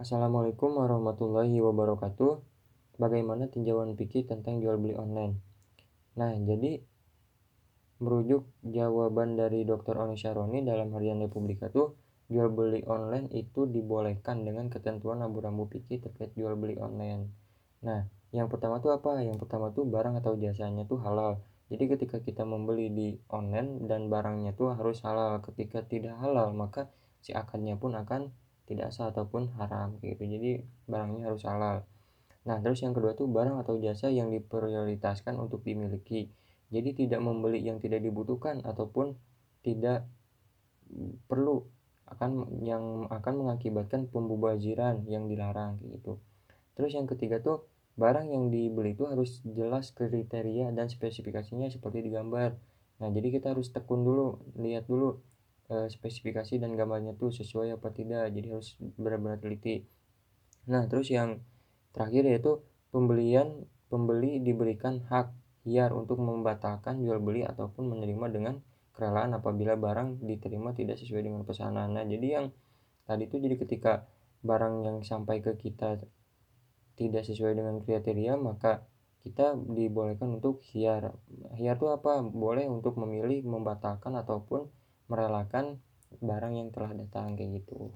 Assalamualaikum warahmatullahi wabarakatuh. Bagaimana tinjauan Piki tentang jual beli online? Nah, jadi merujuk jawaban dari Dr. Oni Syaroni dalam harian Republika tuh jual beli online itu dibolehkan dengan ketentuan rambu-rambu Piki terkait jual beli online. Nah, yang pertama tuh apa? Yang pertama tuh barang atau jasanya tuh halal. Jadi ketika kita membeli di online dan barangnya tuh harus halal. Ketika tidak halal, maka si akadnya pun akan tidak sah ataupun haram gitu. Jadi barangnya harus halal. Nah terus yang kedua tuh barang atau jasa yang diprioritaskan untuk dimiliki. Jadi tidak membeli yang tidak dibutuhkan ataupun tidak perlu akan yang akan mengakibatkan pembubaziran yang dilarang gitu. Terus yang ketiga tuh barang yang dibeli itu harus jelas kriteria dan spesifikasinya seperti digambar. Nah jadi kita harus tekun dulu lihat dulu Eh, spesifikasi dan gambarnya tuh sesuai apa tidak jadi harus benar-benar teliti. Nah terus yang terakhir yaitu pembelian pembeli diberikan hak hiar untuk membatalkan jual beli ataupun menerima dengan kerelaan apabila barang diterima tidak sesuai dengan pesanan. Nah jadi yang tadi itu jadi ketika barang yang sampai ke kita tidak sesuai dengan kriteria maka kita dibolehkan untuk hiar. Hiar itu apa? Boleh untuk memilih membatalkan ataupun merelakan barang yang telah datang kayak gitu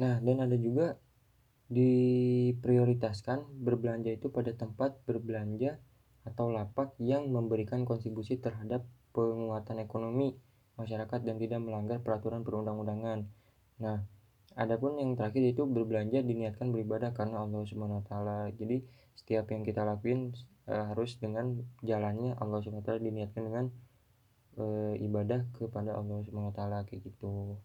nah dan ada juga diprioritaskan berbelanja itu pada tempat berbelanja atau lapak yang memberikan kontribusi terhadap penguatan ekonomi masyarakat dan tidak melanggar peraturan perundang-undangan. Nah, adapun yang terakhir itu berbelanja diniatkan beribadah karena Allah Subhanahu wa taala. Jadi, setiap yang kita lakuin e, harus dengan jalannya Allah Subhanahu wa taala diniatkan dengan e, ibadah kepada Allah Subhanahu wa taala kayak gitu.